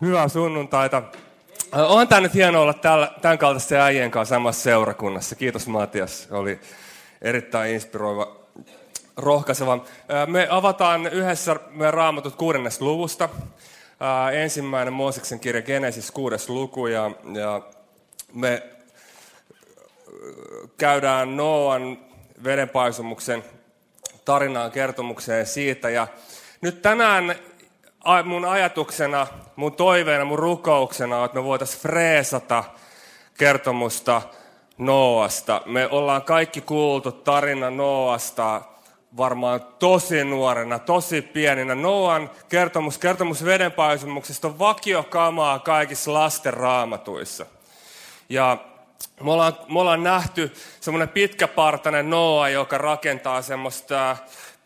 Hyvää sunnuntaita. On tämä nyt hienoa olla täällä, tämän kaltaisten äijien kanssa samassa seurakunnassa. Kiitos Matias, oli erittäin inspiroiva, rohkaiseva. Me avataan yhdessä meidän raamatut kuudennesta luvusta. Ensimmäinen Mooseksen kirja Genesis kuudes luku ja, ja me käydään Noan vedenpaisumuksen tarinaan kertomukseen siitä. Ja nyt tänään mun ajatuksena, mun toiveena, mun rukouksena on, että me voitaisiin freesata kertomusta Noasta. Me ollaan kaikki kuultu tarina Noasta varmaan tosi nuorena, tosi pieninä. Noan kertomus, kertomus vedenpaisumuksesta on vakiokamaa kaikissa lasten raamatuissa. Ja me ollaan, me ollaan nähty semmoinen pitkäpartainen Noa, joka rakentaa semmoista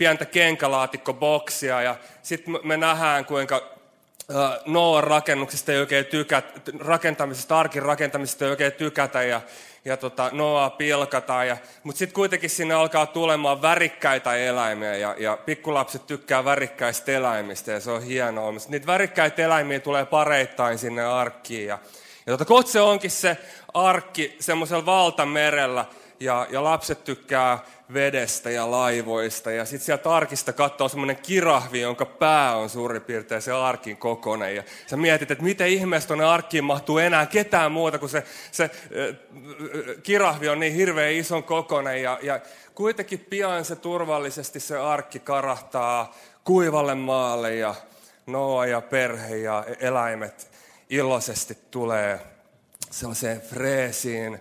pientä kenkälaatikkoboksia ja sitten me nähdään, kuinka Noan rakennuksesta ei oikein tykätä, rakentamisesta, arkin rakentamisesta ei oikein tykätä ja, ja tota, Noa pilkataan. Ja, mutta sitten kuitenkin sinne alkaa tulemaan värikkäitä eläimiä ja, ja pikkulapset tykkää värikkäistä eläimistä ja se on hienoa. Mutta niitä värikkäitä eläimiä tulee pareittain sinne arkkiin ja, ja tota, kohta se onkin se arkki semmoisella valtamerellä ja, ja lapset tykkää vedestä ja laivoista. Ja sitten sieltä arkista katsoo semmoinen kirahvi, jonka pää on suurin piirtein se arkin kokonen. Ja sä mietit, että miten ihmeessä tuonne arkkiin mahtuu enää ketään muuta, kun se, se äh, kirahvi on niin hirveän ison kokonen. Ja, ja kuitenkin pian se turvallisesti se arkki karahtaa kuivalle maalle ja Noa ja perhe ja eläimet iloisesti tulee sellaiseen freesiin,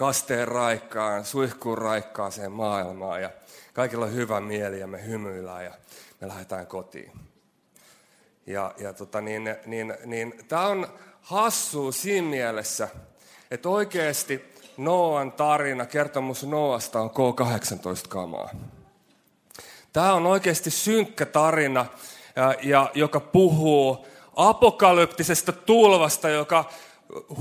kasteen raikkaan, suihkuun raikkaaseen maailmaan ja kaikilla on hyvä mieli ja me hymyillään ja me lähdetään kotiin. Ja, ja tota niin, niin, niin, tämä on hassu siinä mielessä, että oikeasti Noan tarina, kertomus Noasta on K18-kamaa. Tämä on oikeasti synkkä tarina, ja, ja, joka puhuu apokalyptisesta tulvasta, joka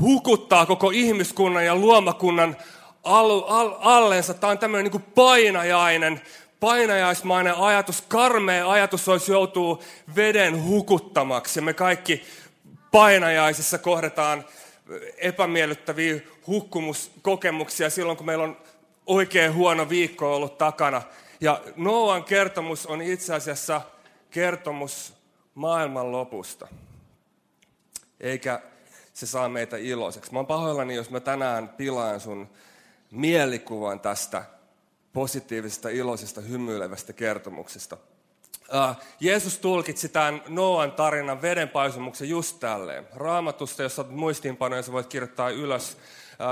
hukuttaa koko ihmiskunnan ja luomakunnan al, al, allensa. Tämä on tämmöinen niin painajainen, painajaismainen ajatus, karmea ajatus olisi joutuu veden hukuttamaksi. Ja me kaikki painajaisissa kohdataan epämiellyttäviä hukkumuskokemuksia silloin, kun meillä on oikein huono viikko ollut takana. Ja Noan kertomus on itse asiassa kertomus maailman lopusta. Eikä se saa meitä iloiseksi. Mä oon pahoillani, jos mä tänään pilaan sun mielikuvan tästä positiivisesta, iloisesta, hymyilevästä kertomuksesta. Uh, Jeesus tulkitsi tämän Noan tarinan vedenpaisumuksen just tälleen. Raamatusta, jos olet muistiinpanoja, sä voit kirjoittaa ylös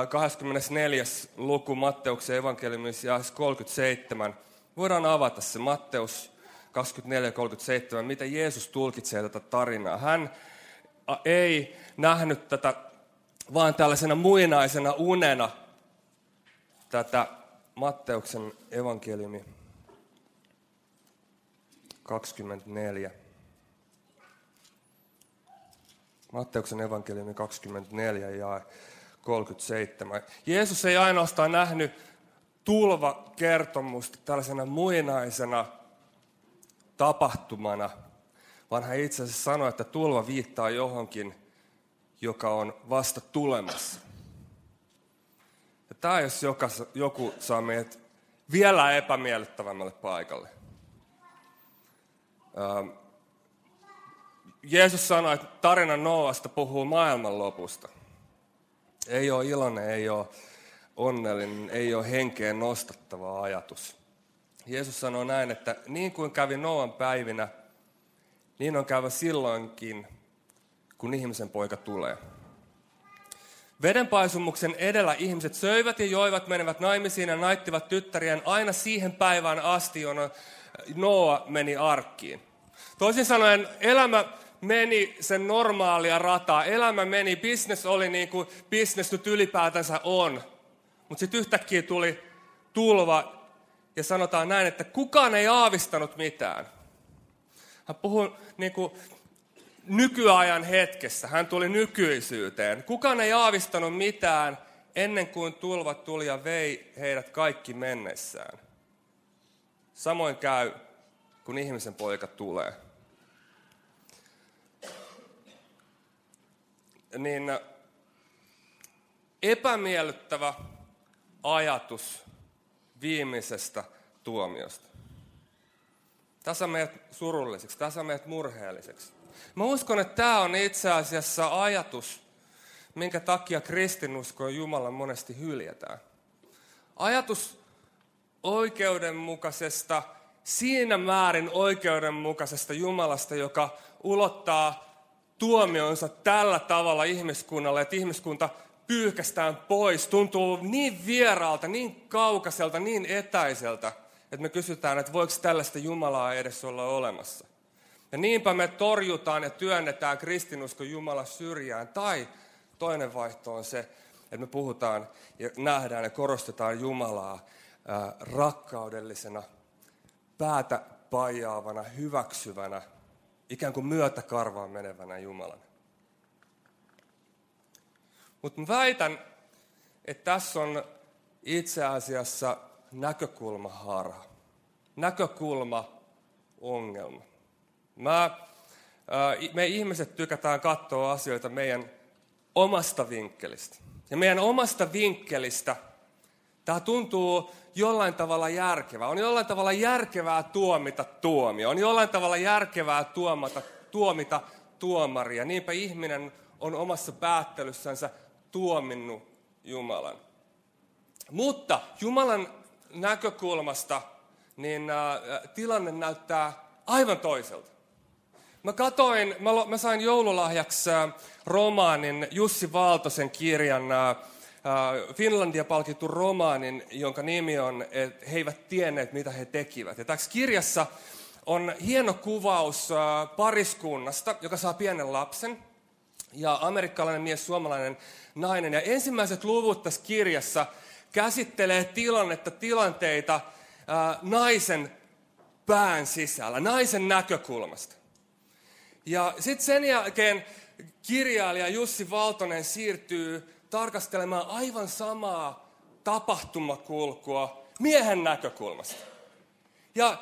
uh, 24. luku Matteuksen evankeliumissa ja 37. Voidaan avata se Matteus 24.37, mitä Jeesus tulkitsee tätä tarinaa. Hän ei nähnyt tätä vaan tällaisena muinaisena unena, tätä Matteuksen evankeliumi 24. Matteuksen evankeliumi 24 ja 37. Jeesus ei ainoastaan nähnyt tulvakertomusta tällaisena muinaisena tapahtumana, vaan hän itse asiassa sanoi, että tulva viittaa johonkin, joka on vasta tulemassa. Ja tämä jos joka, joku saa meidät vielä epämiellyttävämmälle paikalle. Ähm, Jeesus sanoi, että tarina Noasta puhuu maailman lopusta. Ei ole iloinen, ei ole onnellinen, ei ole henkeen nostattava ajatus. Jeesus sanoi näin, että niin kuin kävi Noan päivinä, niin on käyvä silloinkin, kun ihmisen poika tulee. Vedenpaisumuksen edellä ihmiset söivät ja joivat, menevät naimisiin ja naittivat tyttärien aina siihen päivään asti, jona Noa meni arkkiin. Toisin sanoen elämä meni sen normaalia rataa. Elämä meni, business oli niin kuin business nyt ylipäätänsä on. Mutta sitten yhtäkkiä tuli tulva ja sanotaan näin, että kukaan ei aavistanut mitään. Hän puhuu niin kuin nykyajan hetkessä. Hän tuli nykyisyyteen. Kukaan ei aavistanut mitään ennen kuin tulvat tuli ja vei heidät kaikki mennessään. Samoin käy, kun ihmisen poika tulee. niin epämiellyttävä ajatus viimeisestä tuomiosta. Tässä meidät surulliseksi, tässä meidät murheelliseksi. Mä uskon, että tämä on itse asiassa ajatus, minkä takia kristinusko ja Jumala monesti hyljätään. Ajatus oikeudenmukaisesta, siinä määrin oikeudenmukaisesta Jumalasta, joka ulottaa tuomionsa tällä tavalla ihmiskunnalle, että ihmiskunta pyyhkästään pois, tuntuu niin vieraalta, niin kaukaiselta, niin etäiseltä, että me kysytään, että voiko tällaista Jumalaa edes olla olemassa. Ja niinpä me torjutaan ja työnnetään kristinusko Jumala syrjään. Tai toinen vaihto on se, että me puhutaan ja nähdään ja korostetaan Jumalaa ää, rakkaudellisena, päätä pajaavana, hyväksyvänä, ikään kuin myötäkarvaan menevänä Jumalana. Mutta väitän, että tässä on itse asiassa näkökulmaharha, näkökulma ongelma. Mä, me ihmiset tykätään katsoa asioita meidän omasta vinkkelistä. Ja meidän omasta vinkkelistä tämä tuntuu jollain tavalla järkevää. On jollain tavalla järkevää tuomita tuomio. On jollain tavalla järkevää tuomata, tuomita tuomaria. Niinpä ihminen on omassa päättelyssänsä tuominnut Jumalan. Mutta Jumalan näkökulmasta niin äh, tilanne näyttää aivan toiselta. Mä katoin, mä, mä sain joululahjaksi äh, romaanin, Jussi Valtosen kirjan, äh, Finlandia palkittu romaanin, jonka nimi on, että he eivät tienneet, mitä he tekivät. Ja tässä kirjassa on hieno kuvaus pariskunnasta, joka saa pienen lapsen, ja amerikkalainen mies, suomalainen nainen. Ja ensimmäiset luvut tässä kirjassa käsittelee tilannetta, tilanteita ää, naisen pään sisällä, naisen näkökulmasta. Ja sitten sen jälkeen kirjailija Jussi Valtonen siirtyy tarkastelemaan aivan samaa tapahtumakulkua miehen näkökulmasta. Ja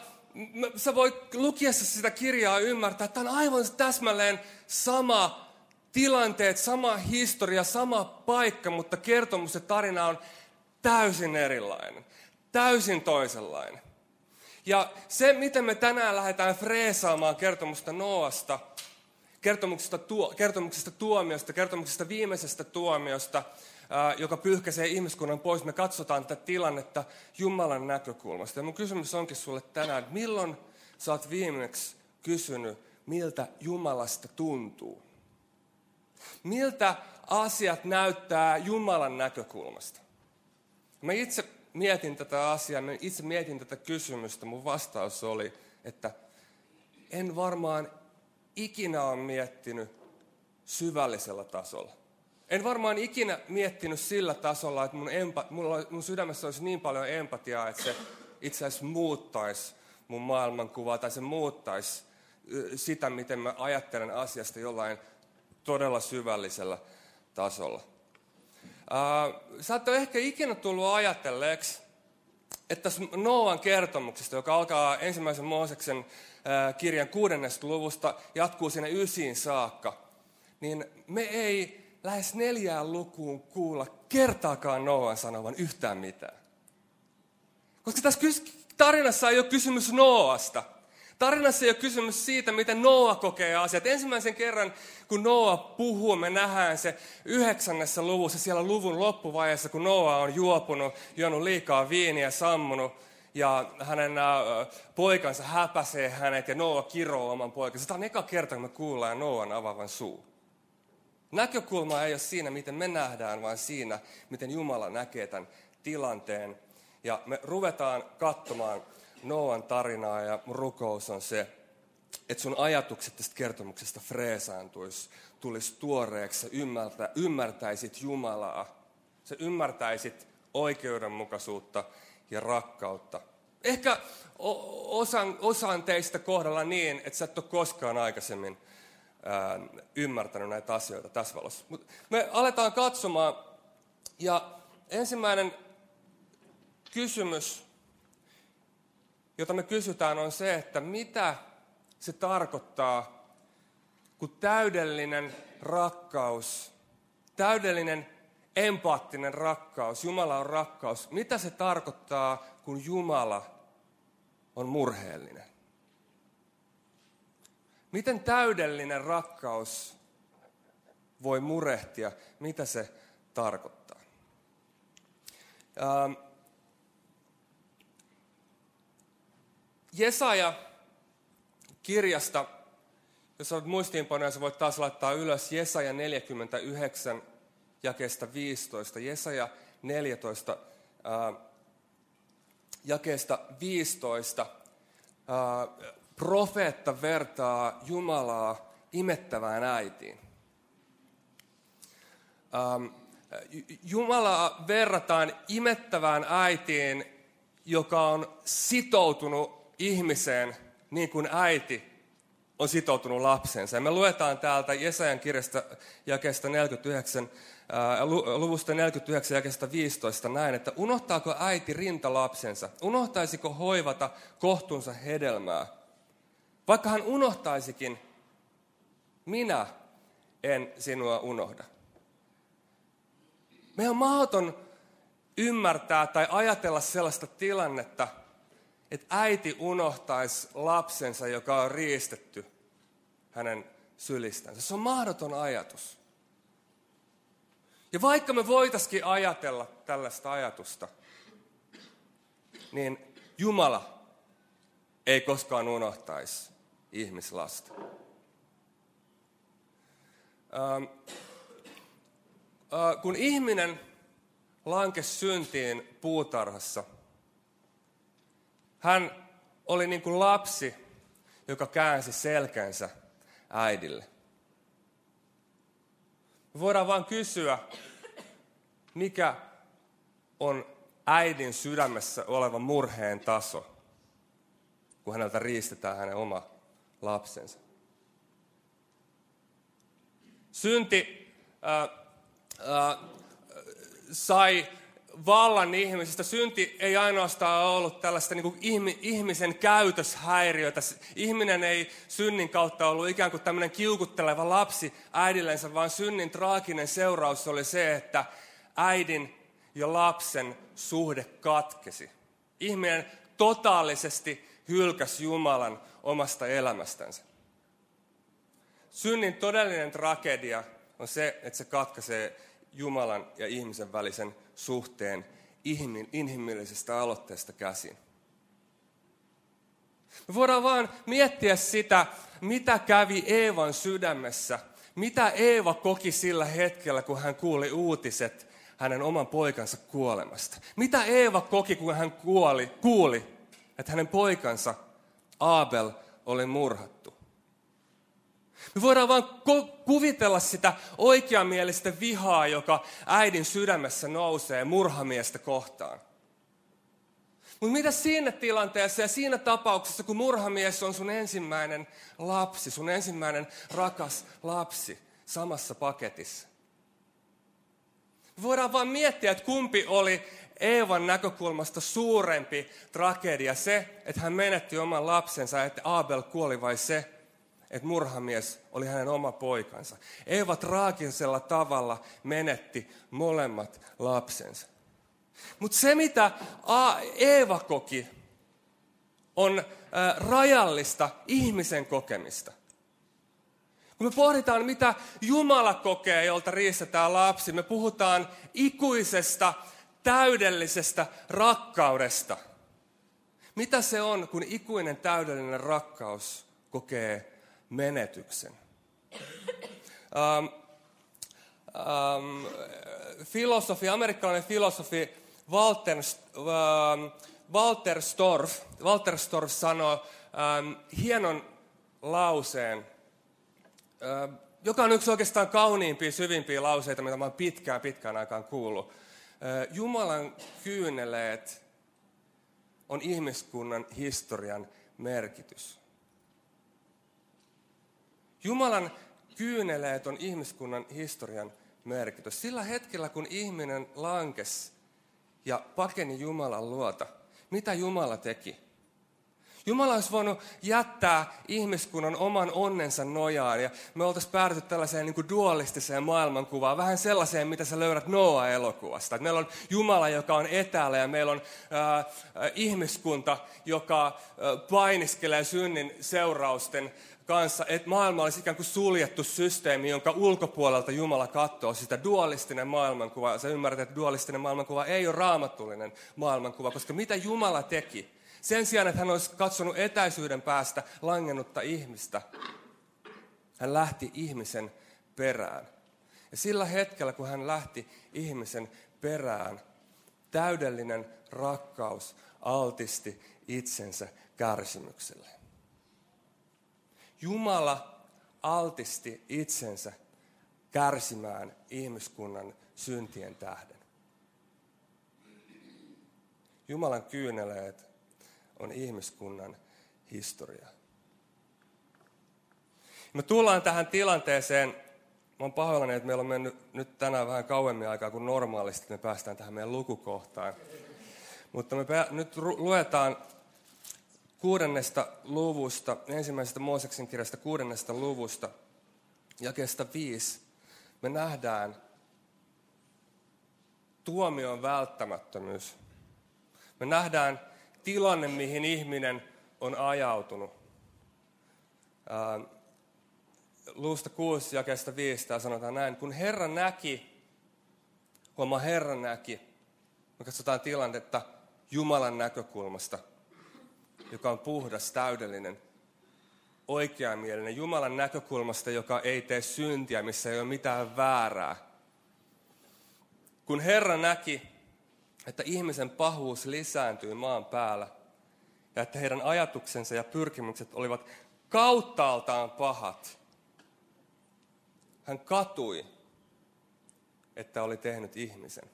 sä voit lukiessa sitä kirjaa ymmärtää, että on aivan täsmälleen sama tilanteet, sama historia, sama paikka, mutta kertomus ja tarina on täysin erilainen, täysin toisenlainen. Ja se, miten me tänään lähdetään freesaamaan kertomusta Noasta, kertomuksesta, tuo, kertomuksesta tuomiosta, kertomuksesta viimeisestä tuomiosta, ää, joka pyyhkäisee ihmiskunnan pois, me katsotaan tätä tilannetta Jumalan näkökulmasta. Ja mun kysymys onkin sulle tänään, että milloin sä oot viimeksi kysynyt, miltä Jumalasta tuntuu? Miltä asiat näyttää Jumalan näkökulmasta? Mä itse mietin tätä asiaa, mä itse mietin tätä kysymystä. Mun vastaus oli, että en varmaan ikinä ole miettinyt syvällisellä tasolla. En varmaan ikinä miettinyt sillä tasolla, että mun, empa, mulla, mun sydämessä olisi niin paljon empatiaa, että se itse asiassa muuttaisi mun maailmankuvaa tai se muuttaisi sitä, miten mä ajattelen asiasta jollain todella syvällisellä tasolla. Sä et ole ehkä ikinä tullut ajatelleeksi, että Noan kertomuksesta, joka alkaa ensimmäisen Mooseksen kirjan kuudennesta luvusta, jatkuu sinne ysiin saakka, niin me ei lähes neljään lukuun kuulla kertaakaan Noan sanovan yhtään mitään. Koska tässä tarinassa ei ole kysymys Noasta – Tarinassa ei ole kysymys siitä, miten Noa kokee asiat. Ensimmäisen kerran, kun Noa puhuu, me nähdään se yhdeksännessä luvussa, siellä luvun loppuvaiheessa, kun Noa on juopunut, juonut liikaa viiniä, sammunut, ja hänen äh, poikansa häpäsee hänet, ja Noa kiroo oman poikansa. Tämä on eka kerta, kun me kuullaan Noan avaavan suu. Näkökulma ei ole siinä, miten me nähdään, vaan siinä, miten Jumala näkee tämän tilanteen. Ja me ruvetaan katsomaan Noan tarinaa ja mun rukous on se, että sun ajatukset tästä kertomuksesta freesaantuisi, tulisi tuoreeksi, ymmärtä, ymmärtäisit Jumalaa. Sä ymmärtäisit oikeudenmukaisuutta ja rakkautta. Ehkä osan, osan teistä kohdalla niin, että sä et ole koskaan aikaisemmin ää, ymmärtänyt näitä asioita tässä valossa. Mut me aletaan katsomaan, ja ensimmäinen kysymys jota me kysytään, on se, että mitä se tarkoittaa, kun täydellinen rakkaus Täydellinen empaattinen rakkaus, Jumala on rakkaus. Mitä se tarkoittaa, kun Jumala on murheellinen? Miten täydellinen rakkaus voi murehtia? Mitä se tarkoittaa? Ähm, Jesaja kirjasta, jos olet muistiinpanoja, sä voit taas laittaa ylös Jesaja 49, jakeesta 15. Jesaja 14, äh, jakeesta 15. Äh, profeetta vertaa Jumalaa imettävään äitiin. Ähm, Jumalaa verrataan imettävään äitiin, joka on sitoutunut ihmiseen niin kuin äiti on sitoutunut lapsensa. Ja me luetaan täältä Jesajan kirjasta jakeesta 49, ää, luvusta 49 jakeesta 15 näin, että unohtaako äiti rinta lapsensa? Unohtaisiko hoivata kohtunsa hedelmää? Vaikka hän unohtaisikin, minä en sinua unohda. Meidän on mahdoton ymmärtää tai ajatella sellaista tilannetta, että äiti unohtaisi lapsensa, joka on riistetty hänen sylistänsä. Se on mahdoton ajatus. Ja vaikka me voitaisiin ajatella tällaista ajatusta, niin Jumala ei koskaan unohtaisi ihmislasta. Ähm, äh, kun ihminen lankesi syntiin puutarhassa, hän oli niin kuin lapsi, joka käänsi selkänsä äidille. Me voidaan vain kysyä, mikä on äidin sydämessä oleva murheen taso, kun häneltä riistetään hänen oma lapsensa. Synti äh, äh, sai vallan ihmisistä. Synti ei ainoastaan ollut tällaista niin kuin ihmisen käytöshäiriötä. Ihminen ei synnin kautta ollut ikään kuin tämmöinen kiukutteleva lapsi äidillensä, vaan synnin traaginen seuraus oli se, että äidin ja lapsen suhde katkesi. Ihminen totaalisesti hylkäsi Jumalan omasta elämästänsä. Synnin todellinen tragedia on se, että se katkaisee Jumalan ja ihmisen välisen suhteen inhimillisestä aloitteesta käsin. Me voidaan vaan miettiä sitä, mitä kävi Eevan sydämessä, mitä Eeva koki sillä hetkellä, kun hän kuuli uutiset hänen oman poikansa kuolemasta. Mitä Eeva koki, kun hän kuoli, kuuli, että hänen poikansa Abel oli murhattu. Me voidaan vain kuvitella sitä oikeamielistä vihaa, joka äidin sydämessä nousee murhamiestä kohtaan. Mutta mitä siinä tilanteessa ja siinä tapauksessa, kun murhamies on sun ensimmäinen lapsi, sun ensimmäinen rakas lapsi samassa paketissa? Me voidaan vain miettiä, että kumpi oli Eevan näkökulmasta suurempi tragedia, se, että hän menetti oman lapsensa, että Abel kuoli, vai se, että murhamies oli hänen oma poikansa. Eeva traagisella tavalla menetti molemmat lapsensa. Mutta se, mitä Eeva koki, on rajallista ihmisen kokemista. Kun me pohditaan, mitä Jumala kokee, jolta riistetään lapsi, me puhutaan ikuisesta, täydellisestä rakkaudesta. Mitä se on, kun ikuinen täydellinen rakkaus kokee menetyksen. Um, um, filosofi, amerikkalainen filosofi Walter, um, Walter Storff, Walter Storff sanoi um, hienon lauseen, um, joka on yksi oikeastaan kauniimpia, syvimpiä lauseita, mitä oon pitkään, pitkään aikaan kuullut. Uh, Jumalan kyyneleet on ihmiskunnan historian merkitys. Jumalan kyyneleet on ihmiskunnan historian merkitys. Sillä hetkellä, kun ihminen lankes ja pakeni Jumalan luota, mitä Jumala teki? Jumala olisi voinut jättää ihmiskunnan oman onnensa nojaan ja me oltaisiin päädytty tällaiseen niin kuin dualistiseen maailmankuvaan, vähän sellaiseen, mitä sä löydät Noa-elokuvasta. meillä on Jumala, joka on etäällä ja meillä on äh, ihmiskunta, joka äh, painiskelee synnin seurausten kanssa, että maailma olisi ikään kuin suljettu systeemi, jonka ulkopuolelta Jumala katsoo sitä dualistinen maailmankuva. Sä ymmärrät, että dualistinen maailmankuva ei ole raamatullinen maailmankuva, koska mitä Jumala teki? Sen sijaan, että hän olisi katsonut etäisyyden päästä langennutta ihmistä, hän lähti ihmisen perään. Ja sillä hetkellä, kun hän lähti ihmisen perään, täydellinen rakkaus altisti itsensä kärsimykselle. Jumala altisti itsensä kärsimään ihmiskunnan syntien tähden. Jumalan kyyneleet on ihmiskunnan historia. Me tullaan tähän tilanteeseen, mä oon pahoillani, että meillä on mennyt nyt tänään vähän kauemmin aikaa kuin normaalisti, että me päästään tähän meidän lukukohtaan. Mutta me nyt luetaan kuudennesta luvusta, ensimmäisestä Mooseksen kirjasta kuudennesta luvusta, jakeesta viisi, me nähdään tuomion välttämättömyys. Me nähdään tilanne, mihin ihminen on ajautunut. luusta 6 jakeesta 5 sanotaan näin, kun Herra näki, huomaa Herra näki, me katsotaan tilannetta Jumalan näkökulmasta – joka on puhdas, täydellinen, oikeamielinen, Jumalan näkökulmasta, joka ei tee syntiä, missä ei ole mitään väärää. Kun Herra näki, että ihmisen pahuus lisääntyy maan päällä, ja että heidän ajatuksensa ja pyrkimykset olivat kauttaaltaan pahat, hän katui, että oli tehnyt ihmisen.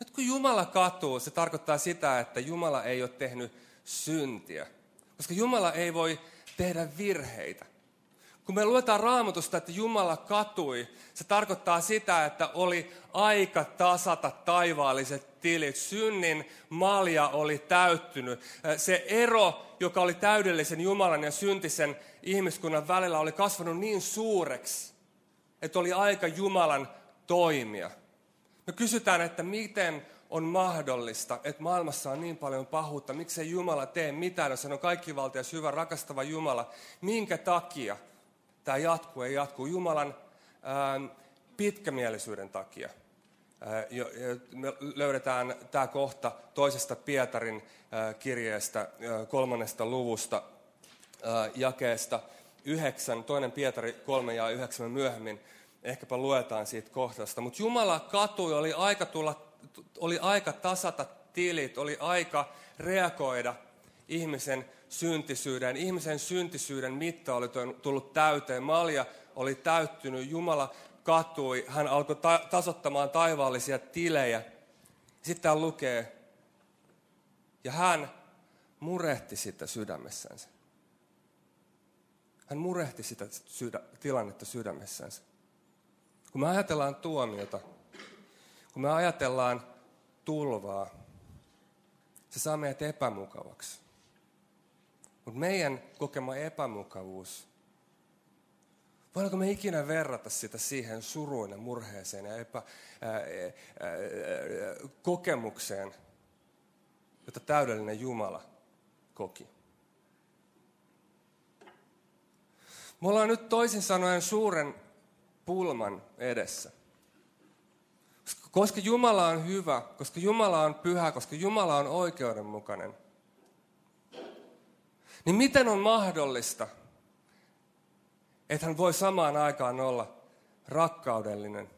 Nyt kun Jumala katuu, se tarkoittaa sitä, että Jumala ei ole tehnyt syntiä. Koska Jumala ei voi tehdä virheitä. Kun me luetaan raamatusta, että Jumala katui, se tarkoittaa sitä, että oli aika tasata taivaalliset tilit. Synnin malja oli täyttynyt. Se ero, joka oli täydellisen Jumalan ja syntisen ihmiskunnan välillä, oli kasvanut niin suureksi, että oli aika Jumalan toimia. Me kysytään, että miten on mahdollista, että maailmassa on niin paljon pahuutta? Miksei Jumala tee mitään, jos hän on kaikkivaltias, hyvä, rakastava Jumala? Minkä takia tämä jatkuu ja jatkuu? Jumalan ää, ähm, pitkämielisyyden takia. Ää, äh, me löydetään tämä kohta toisesta Pietarin ää, äh, kirjeestä, ää, äh, kolmannesta luvusta, ää, jakeesta yhdeksän, toinen Pietari kolme ja yhdeksän myöhemmin ehkäpä luetaan siitä kohtasta. Mutta Jumala katui, oli aika tulla oli aika tasata tilit, oli aika reagoida ihmisen syntisyyden. Ihmisen syntisyyden mitta oli tullut täyteen. Malja oli täyttynyt. Jumala katui. Hän alkoi ta- tasottamaan taivaallisia tilejä. Sitten täällä lukee, ja hän murehti sitä sydämessänsä. Hän murehti sitä sydä, tilannetta sydämessänsä. Kun me ajatellaan tuomiota, kun me ajatellaan tulvaa, se saa meidät epämukavaksi. Mutta meidän kokema epämukavuus, voidaanko me ikinä verrata sitä siihen suruun ja murheeseen ja epä, ää, ää, ää, kokemukseen, jota täydellinen Jumala koki? Me ollaan nyt toisin sanoen suuren pulman edessä. Koska Jumala on hyvä, koska Jumala on pyhä, koska Jumala on oikeudenmukainen, niin miten on mahdollista, että hän voi samaan aikaan olla rakkaudellinen,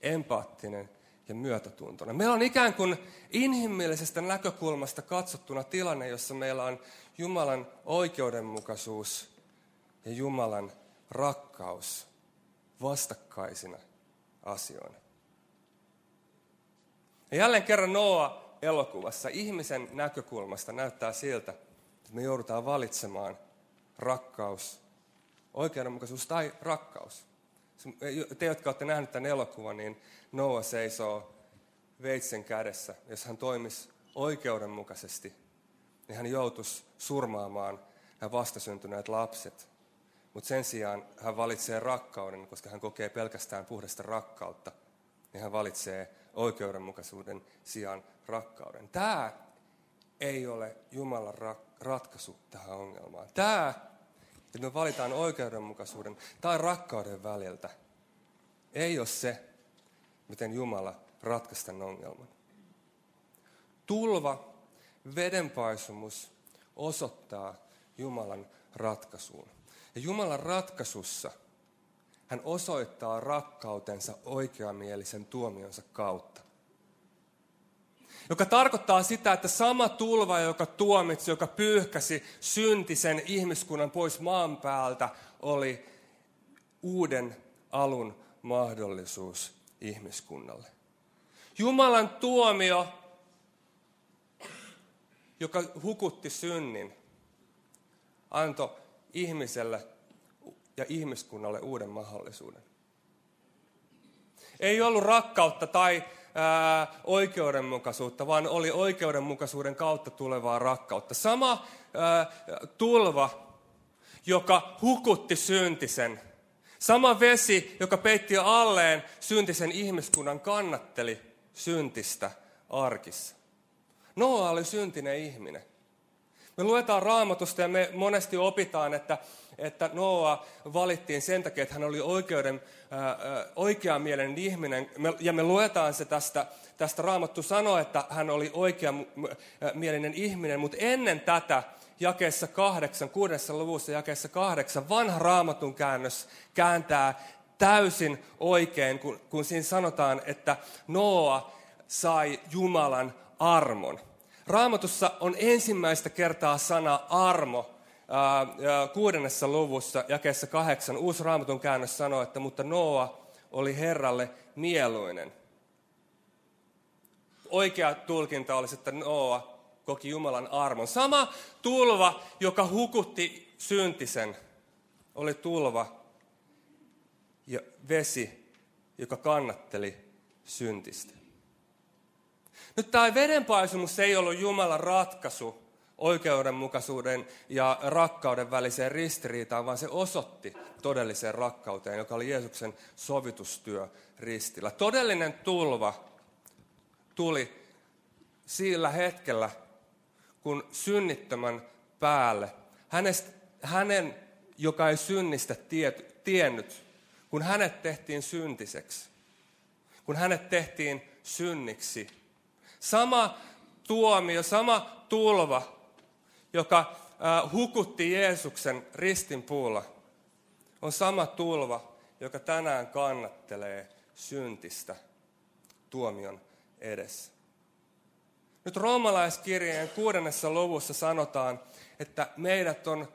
empaattinen ja myötätuntoinen. Meillä on ikään kuin inhimillisestä näkökulmasta katsottuna tilanne, jossa meillä on Jumalan oikeudenmukaisuus ja Jumalan rakkaus vastakkaisina asioina. Ja jälleen kerran Noa-elokuvassa ihmisen näkökulmasta näyttää siltä, että me joudutaan valitsemaan rakkaus, oikeudenmukaisuus tai rakkaus. Te, jotka olette nähneet tämän elokuvan, niin Noa seisoo veitsen kädessä. Jos hän toimisi oikeudenmukaisesti, niin hän joutuisi surmaamaan hän vastasyntyneet lapset. Mutta sen sijaan hän valitsee rakkauden, koska hän kokee pelkästään puhdasta rakkautta. Niin hän valitsee oikeudenmukaisuuden sijaan rakkauden. Tämä ei ole Jumalan ratkaisu tähän ongelmaan. Tämä, että me valitaan oikeudenmukaisuuden tai rakkauden väliltä, ei ole se, miten Jumala ratkaisi tämän ongelman. Tulva, vedenpaisumus osoittaa Jumalan ratkaisuun. Ja Jumalan ratkaisussa hän osoittaa rakkautensa oikeamielisen tuomionsa kautta. Joka tarkoittaa sitä, että sama tulva, joka tuomitsi, joka pyyhkäsi syntisen ihmiskunnan pois maan päältä, oli uuden alun mahdollisuus ihmiskunnalle. Jumalan tuomio, joka hukutti synnin, antoi ihmiselle ja ihmiskunnalle uuden mahdollisuuden. Ei ollut rakkautta tai ää, oikeudenmukaisuutta, vaan oli oikeudenmukaisuuden kautta tulevaa rakkautta. Sama ää, tulva, joka hukutti syntisen. Sama vesi, joka peitti alleen syntisen ihmiskunnan, kannatteli syntistä arkissa. Noa oli syntinen ihminen. Me luetaan raamatusta ja me monesti opitaan, että, että Noa valittiin sen takia, että hän oli oikeuden, ää, oikeamielinen ihminen. Me, ja me luetaan se tästä, tästä raamattu sanoa, että hän oli oikeamielinen ihminen, mutta ennen tätä jakeessa kahdeksan, kuudessa luvussa jakeessa kahdeksan, vanha raamatun käännös kääntää täysin oikein, kun, kun siinä sanotaan, että Noa sai Jumalan armon. Raamatussa on ensimmäistä kertaa sana armo kuudennessa luvussa, jakeessa kahdeksan. Uusi raamatun käännös sanoo, että mutta Noa oli Herralle mieluinen. Oikea tulkinta olisi, että Noa koki Jumalan armon. Sama tulva, joka hukutti syntisen, oli tulva ja vesi, joka kannatteli syntistä. Nyt tämä vedenpaisumus ei ollut Jumalan ratkaisu oikeudenmukaisuuden ja rakkauden väliseen ristiriitaan, vaan se osoitti todelliseen rakkauteen, joka oli Jeesuksen sovitustyö ristillä. Todellinen tulva tuli sillä hetkellä, kun synnittömän päälle, hänestä, hänen, joka ei synnistä tiet, tiennyt, kun hänet tehtiin syntiseksi, kun hänet tehtiin synniksi, Sama tuomio, sama tulva, joka hukutti Jeesuksen ristin puulla, on sama tulva, joka tänään kannattelee syntistä tuomion edessä. Nyt roomalaiskirjeen kuudennessa luvussa sanotaan, että meidät on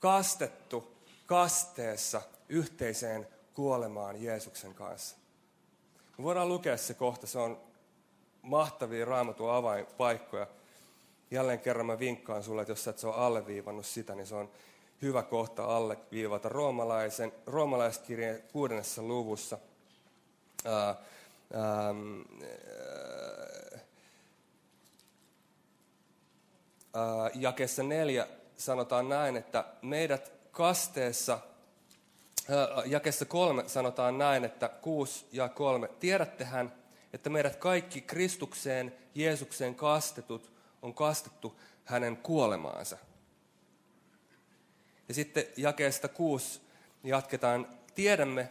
kastettu kasteessa yhteiseen kuolemaan Jeesuksen kanssa. Me voidaan lukea se kohta, se on mahtavia raamatun avainpaikkoja. Jälleen kerran mä vinkkaan sulle, että jos et se ole alleviivannut sitä, niin se on hyvä kohta alleviivata roomalaisen, roomalaiskirjeen kuudennessa luvussa. Ää, ää, ää, jakessa neljä sanotaan näin, että meidät kasteessa, jakessa kolme sanotaan näin, että kuusi ja kolme, tiedättehän, että meidät kaikki Kristukseen, Jeesukseen kastetut on kastettu hänen kuolemaansa. Ja sitten jakeesta kuusi jatketaan. Tiedämme,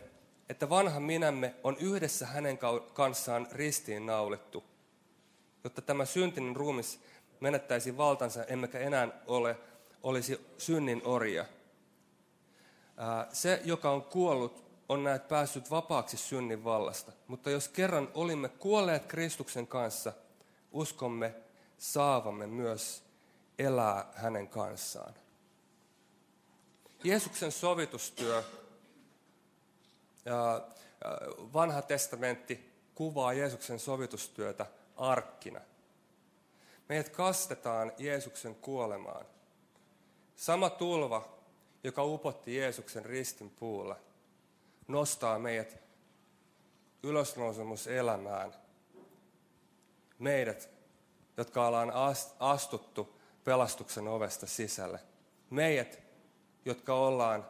että vanha minämme on yhdessä hänen kanssaan ristiin naulittu, jotta tämä syntinen ruumis menettäisi valtansa, emmekä enää ole, olisi synnin orja. Se, joka on kuollut, on näet päässyt vapaaksi synnin vallasta. Mutta jos kerran olimme kuolleet Kristuksen kanssa, uskomme saavamme myös elää hänen kanssaan. Jeesuksen sovitustyö ja vanha testamentti kuvaa Jeesuksen sovitustyötä arkkina. Meidät kastetaan Jeesuksen kuolemaan. Sama tulva, joka upotti Jeesuksen ristin puulla, nostaa meidät ylösnousemuselämään. Meidät, jotka ollaan astuttu pelastuksen ovesta sisälle. Meidät, jotka ollaan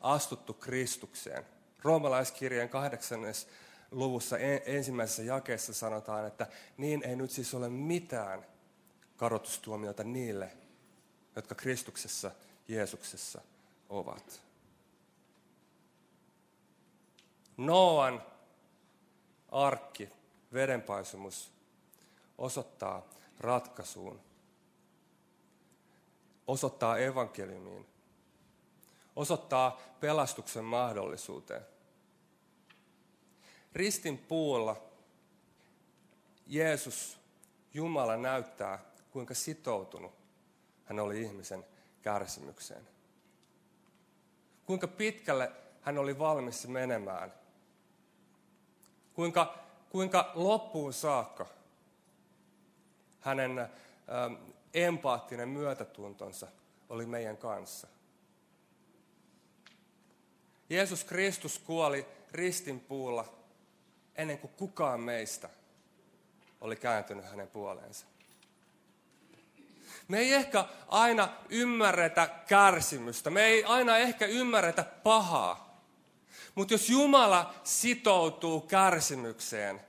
astuttu Kristukseen. Roomalaiskirjeen kahdeksannes luvussa ensimmäisessä jakeessa sanotaan, että niin ei nyt siis ole mitään karotustuomiota niille, jotka Kristuksessa, Jeesuksessa ovat. Noan arkki, vedenpaisumus, osoittaa ratkaisuun, osoittaa evankeliumiin, osoittaa pelastuksen mahdollisuuteen. Ristin puulla Jeesus, Jumala näyttää, kuinka sitoutunut hän oli ihmisen kärsimykseen. Kuinka pitkälle hän oli valmis menemään. Kuinka, kuinka loppuun saakka hänen ähm, empaattinen myötätuntonsa oli meidän kanssa. Jeesus Kristus kuoli ristin puulla ennen kuin kukaan meistä oli kääntynyt hänen puoleensa. Me ei ehkä aina ymmärretä kärsimystä. Me ei aina ehkä ymmärretä pahaa. Mutta jos Jumala sitoutuu kärsimykseen,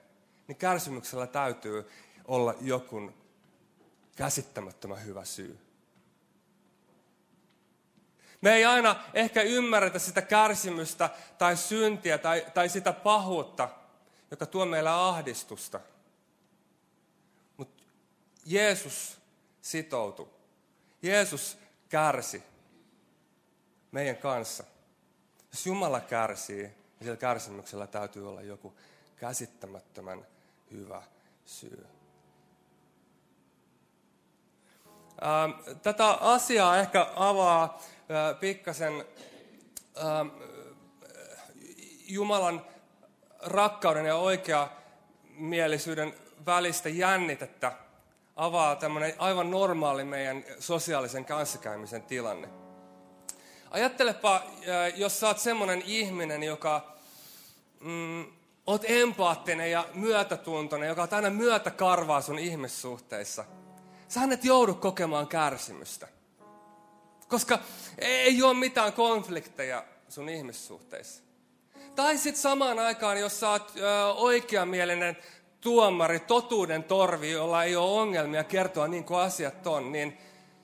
niin kärsimyksellä täytyy olla joku käsittämättömän hyvä syy. Me ei aina ehkä ymmärretä sitä kärsimystä tai syntiä tai, tai sitä pahuutta, joka tuo meille ahdistusta. Mutta Jeesus sitoutui. Jeesus kärsi meidän kanssa. Jos Jumala kärsii, niin sillä kärsimyksellä täytyy olla joku käsittämättömän hyvä syy. Ähm, tätä asiaa ehkä avaa äh, pikkasen ähm, Jumalan rakkauden ja oikeamielisyyden välistä jännitettä avaa tämmöinen aivan normaali meidän sosiaalisen kanssakäymisen tilanne. Ajattelepa, jos sä oot semmoinen ihminen, joka mm, oot empaattinen ja myötätuntoinen, joka on aina myötäkarvaa sun ihmissuhteissa. Sä et joudu kokemaan kärsimystä. Koska ei ole mitään konflikteja sun ihmissuhteissa. Tai sitten samaan aikaan, jos sä oot ö, oikeamielinen tuomari, totuuden torvi, jolla ei ole ongelmia kertoa niin kuin asiat on, niin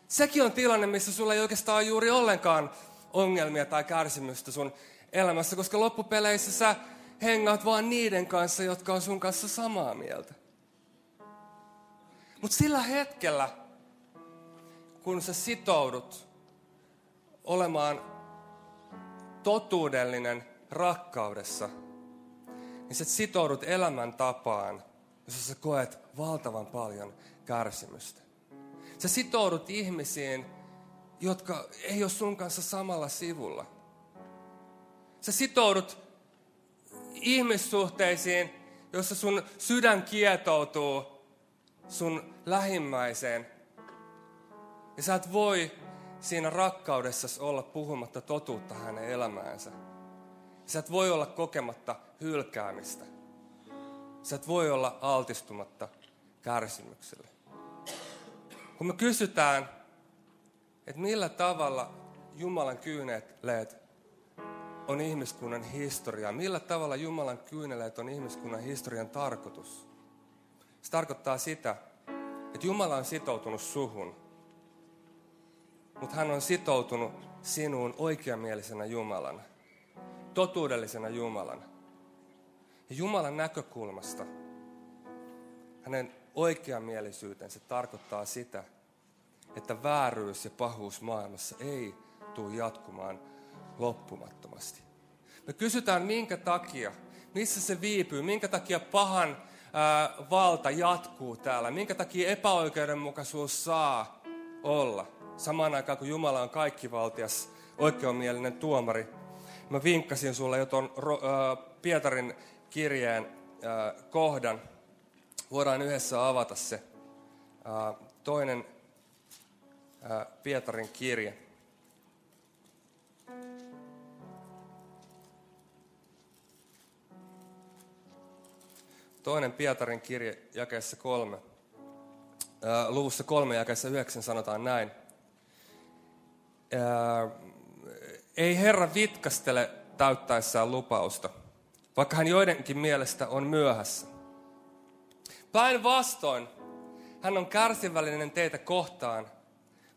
sekin on tilanne, missä sulla ei oikeastaan juuri ollenkaan ongelmia tai kärsimystä sun elämässä, koska loppupeleissä sä hengaat vaan niiden kanssa, jotka on sun kanssa samaa mieltä. Mutta sillä hetkellä, kun sä sitoudut olemaan totuudellinen rakkaudessa, niin sä sitoudut elämäntapaan, jossa sä koet valtavan paljon kärsimystä. Sä sitoudut ihmisiin, jotka ei ole sun kanssa samalla sivulla. Sä sitoudut ihmissuhteisiin, jossa sun sydän kietoutuu sun lähimmäiseen. Ja sä et voi siinä rakkaudessa olla puhumatta totuutta hänen elämäänsä. Sä et voi olla kokematta hylkäämistä. Sä et voi olla altistumatta kärsimykselle. Kun me kysytään, että millä tavalla Jumalan kyyneleet on ihmiskunnan historia, millä tavalla Jumalan kyyneleet on ihmiskunnan historian tarkoitus. Se tarkoittaa sitä, että Jumala on sitoutunut suhun, mutta hän on sitoutunut sinuun oikeamielisenä Jumalana totuudellisena Jumalana. Ja Jumalan näkökulmasta hänen oikeamielisyytensä tarkoittaa sitä, että vääryys ja pahuus maailmassa ei tule jatkumaan loppumattomasti. Me kysytään, minkä takia, missä se viipyy, minkä takia pahan ää, valta jatkuu täällä, minkä takia epäoikeudenmukaisuus saa olla, samaan aikaan kun Jumala on kaikkivaltias, oikeamielinen tuomari Mä vinkkasin sulle jo ton Pietarin kirjeen kohdan. Voidaan yhdessä avata se. Toinen Pietarin kirje. Toinen Pietarin kirje jakeessa kolme. Luvussa kolme jakeessa yhdeksän sanotaan näin. ei Herra vitkastele täyttäessään lupausta, vaikka hän joidenkin mielestä on myöhässä. Päinvastoin, hän on kärsivällinen teitä kohtaan,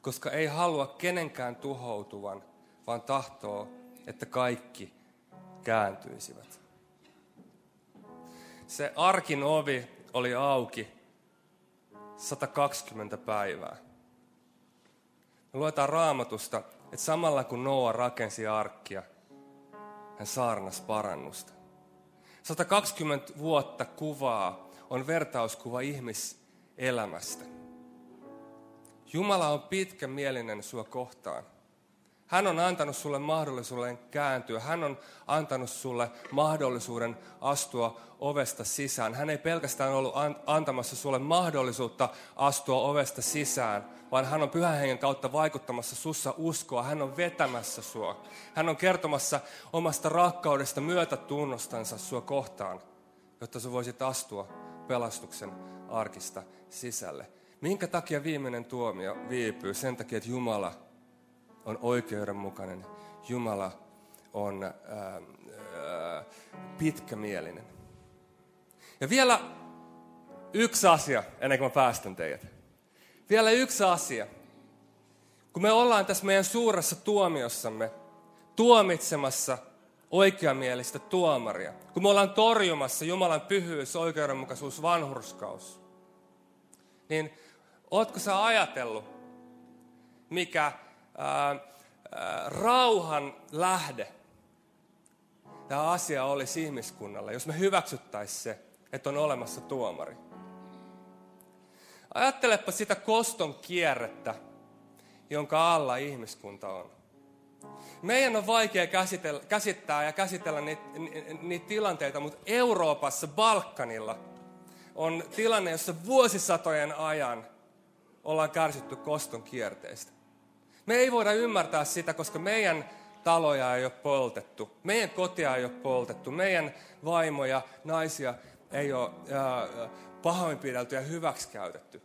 koska ei halua kenenkään tuhoutuvan, vaan tahtoo, että kaikki kääntyisivät. Se arkin ovi oli auki 120 päivää. Me luetaan raamatusta, että samalla kun Noa rakensi arkkia, hän saarnas parannusta. 120 vuotta kuvaa on vertauskuva ihmiselämästä. Jumala on pitkämielinen sua kohtaan. Hän on antanut sulle mahdollisuuden kääntyä. Hän on antanut sulle mahdollisuuden astua ovesta sisään. Hän ei pelkästään ollut antamassa sulle mahdollisuutta astua ovesta sisään, vaan hän on pyhän hengen kautta vaikuttamassa sussa uskoa. Hän on vetämässä sua. Hän on kertomassa omasta rakkaudesta myötätunnostansa sua kohtaan, jotta sä voisit astua pelastuksen arkista sisälle. Minkä takia viimeinen tuomio viipyy? Sen takia, että Jumala on oikeudenmukainen. Jumala on ää, ää, pitkämielinen. Ja vielä yksi asia, ennen kuin mä päästän teidät. Vielä yksi asia. Kun me ollaan tässä meidän suuressa tuomiossamme tuomitsemassa oikeamielistä tuomaria, kun me ollaan torjumassa Jumalan pyhyys, oikeudenmukaisuus, vanhurskaus, niin ootko sä ajatellut, mikä ää, ää, rauhan lähde tämä asia olisi ihmiskunnalle, jos me hyväksyttäisiin se, että on olemassa tuomari. Ajattelepa sitä koston kierrettä, jonka alla ihmiskunta on. Meidän on vaikea käsitellä, käsittää ja käsitellä niitä, niitä tilanteita, mutta Euroopassa, Balkanilla, on tilanne, jossa vuosisatojen ajan ollaan kärsitty koston kierteistä. Me ei voida ymmärtää sitä, koska meidän taloja ei ole poltettu, meidän kotia ei ole poltettu, meidän vaimoja, naisia ei ole äh, pahoinpidelty ja hyväksikäytetty.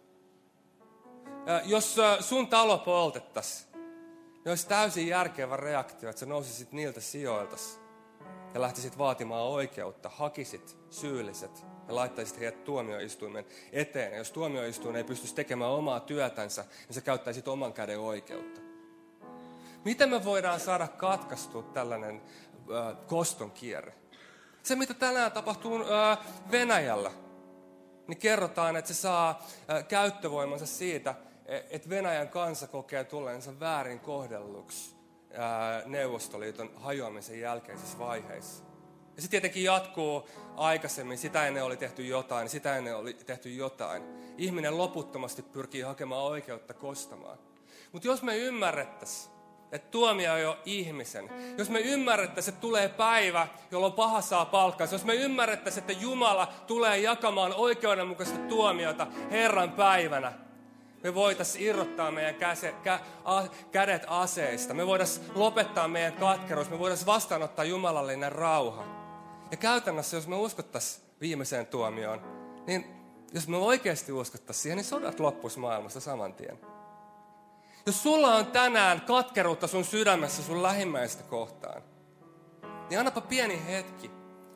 Äh, jos äh, sun talo poltettaisiin, niin olisi täysin järkevä reaktio, että sä nousisit niiltä sijoilta ja lähtisit vaatimaan oikeutta, hakisit syylliset ja laittaisit heidät tuomioistuimen eteen. Ja jos tuomioistuin ei pystyisi tekemään omaa työtänsä, niin sä käyttäisit oman käden oikeutta. Miten me voidaan saada katkaistua tällainen äh, koston kierre? Se, mitä tänään tapahtuu äh, Venäjällä, niin kerrotaan, että se saa äh, käyttövoimansa siitä, e, että Venäjän kansa kokee tulleensa väärin kohdelluksi Neuvostoliiton hajoamisen jälkeisissä vaiheissa. Ja se tietenkin jatkuu aikaisemmin, sitä ennen oli tehty jotain, sitä ennen oli tehty jotain. Ihminen loputtomasti pyrkii hakemaan oikeutta kostamaan. Mutta jos me ymmärrettäisiin, että tuomio jo ihmisen. Jos me ymmärrettäisiin, että tulee päivä, jolloin paha saa palkkansa. Jos me ymmärrettäisiin, että Jumala tulee jakamaan oikeudenmukaista tuomiota Herran päivänä. Me voitaisiin irrottaa meidän käse, kä, a, kädet aseista. Me voitaisiin lopettaa meidän katkeruus. Me voitaisiin vastaanottaa Jumalallinen rauha. Ja käytännössä, jos me uskottaisiin viimeiseen tuomioon, niin jos me oikeasti uskottaisiin siihen, niin sodat loppuisi maailmasta saman tien. Jos sulla on tänään katkeruutta sun sydämessä sun lähimmäistä kohtaan, niin annapa pieni hetki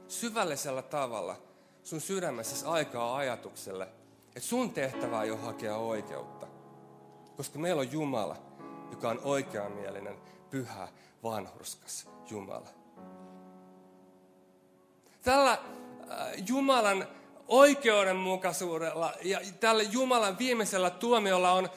syvällisellä tavalla sun sydämessä aikaa ajatukselle, että sun tehtävä ei ole hakea oikeutta. Koska meillä on Jumala, joka on oikeamielinen, pyhä, vanhurskas Jumala. Tällä äh, Jumalan oikeudenmukaisuudella ja tällä Jumalan viimeisellä tuomiolla on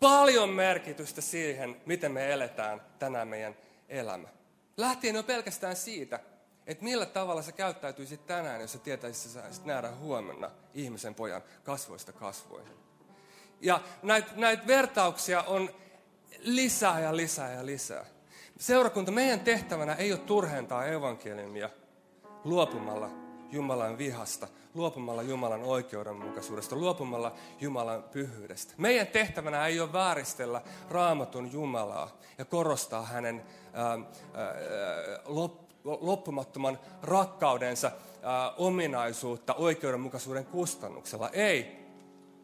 paljon merkitystä siihen, miten me eletään tänään meidän elämä. Lähtien jo pelkästään siitä, että millä tavalla sä käyttäytyisit tänään, jos sä tietäisit, että sä nähdä huomenna ihmisen pojan kasvoista kasvoihin. Ja näitä näit vertauksia on lisää ja lisää ja lisää. Seurakunta, meidän tehtävänä ei ole turhentaa evankeliumia luopumalla Jumalan vihasta, luopumalla Jumalan oikeudenmukaisuudesta, luopumalla Jumalan pyhyydestä. Meidän tehtävänä ei ole vääristellä raamatun Jumalaa ja korostaa hänen ää, ää, loppumattoman rakkaudensa ää, ominaisuutta oikeudenmukaisuuden kustannuksella. Ei,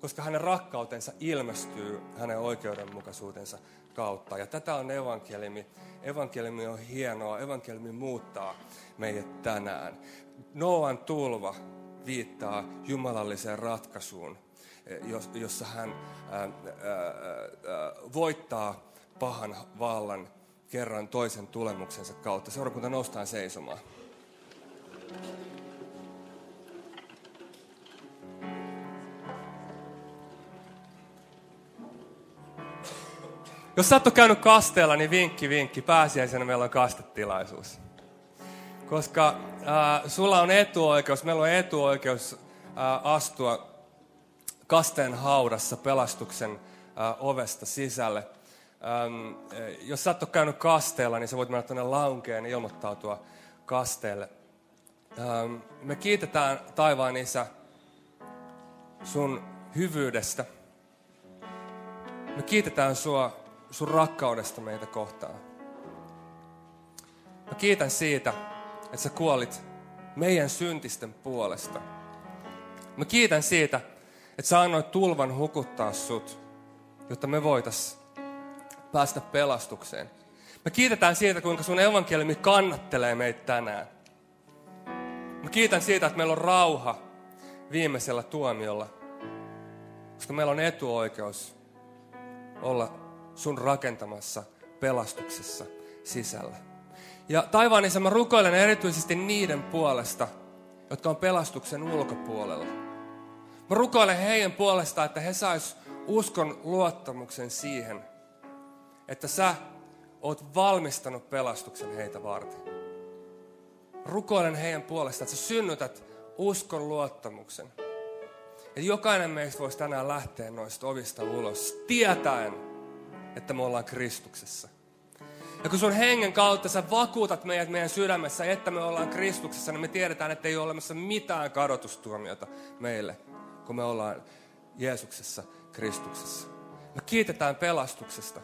koska hänen rakkautensa ilmestyy hänen oikeudenmukaisuutensa kautta. Ja tätä on evankeliumi. Evankeliumi on hienoa. Evankeliumi muuttaa meidät tänään. Noan tulva viittaa jumalalliseen ratkaisuun, jossa hän voittaa pahan vallan kerran toisen tulemuksensa kautta. Seurakunta noustaan seisomaan. Jos sä et ole käynyt kasteella, niin vinkki, vinkki. Pääsiäisenä meillä on kastetilaisuus. Koska äh, sulla on etuoikeus, meillä on etuoikeus äh, astua kasteen haudassa pelastuksen äh, ovesta sisälle. Ähm, jos sä et ole käynyt kasteella, niin sä voit mennä tuonne launkeen ja ilmoittautua kasteelle. Ähm, me kiitetään taivaan isä sun hyvyydestä. Me kiitetään sua sun rakkaudesta meitä kohtaan. Mä kiitän siitä, että sä kuolit meidän syntisten puolesta. Mä kiitän siitä, että sä annoit tulvan hukuttaa sut, jotta me voitais päästä pelastukseen. Me kiitetään siitä, kuinka sun evankeliumi kannattelee meitä tänään. Mä kiitän siitä, että meillä on rauha viimeisellä tuomiolla, koska meillä on etuoikeus olla sun rakentamassa pelastuksessa sisällä. Ja taivaan isä, mä rukoilen erityisesti niiden puolesta, jotka on pelastuksen ulkopuolella. Mä rukoilen heidän puolesta, että he sais uskon luottamuksen siihen, että sä oot valmistanut pelastuksen heitä varten. Rukoilen heidän puolesta, että sä synnytät uskon luottamuksen. Että jokainen meistä voisi tänään lähteä noista ovista ulos, tietäen, että me ollaan Kristuksessa. Ja kun sun hengen kautta sä vakuutat meidät meidän sydämessä, että me ollaan Kristuksessa, niin me tiedetään, että ei ole olemassa mitään kadotustuomiota meille, kun me ollaan Jeesuksessa, Kristuksessa. Me kiitetään pelastuksesta.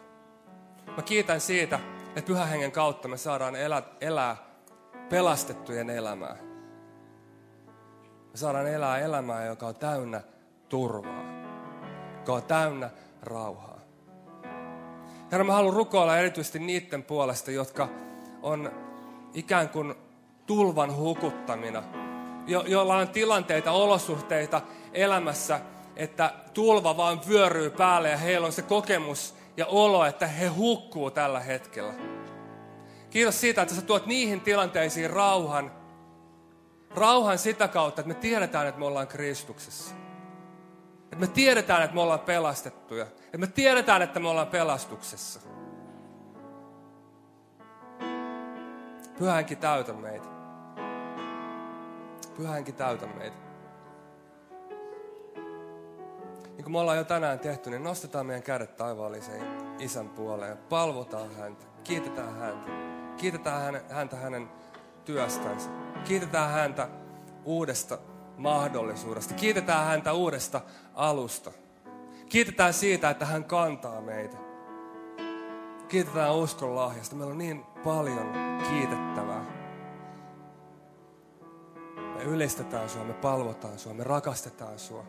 Mä kiitän siitä, että pyhän hengen kautta me saadaan elää, elää pelastettujen elämää. Me saadaan elää elämää, joka on täynnä turvaa, joka on täynnä rauhaa. Herra, mä haluan rukoilla erityisesti niiden puolesta, jotka on ikään kuin tulvan hukuttamina, jo, joilla on tilanteita, olosuhteita elämässä, että tulva vaan vyöryy päälle ja heillä on se kokemus ja olo, että he hukkuu tällä hetkellä. Kiitos siitä, että sä tuot niihin tilanteisiin rauhan. Rauhan sitä kautta, että me tiedetään, että me ollaan Kristuksessa. Että me tiedetään, että me ollaan pelastettuja. Että me tiedetään, että me ollaan pelastuksessa. Pyhänkin täytä meitä. Pyhänkin täytä meitä. Niin kuin me ollaan jo tänään tehty, niin nostetaan meidän kädet taivaallisen isän puoleen. Palvotaan häntä. Kiitetään häntä. Kiitetään häntä hänen työstänsä. Kiitetään häntä uudesta mahdollisuudesta. Kiitetään häntä uudesta alusta. Kiitetään siitä, että hän kantaa meitä. Kiitetään uskon lahjasta. Meillä on niin paljon kiitettävää. Me ylistetään sua, me palvotaan sua, me rakastetaan sua.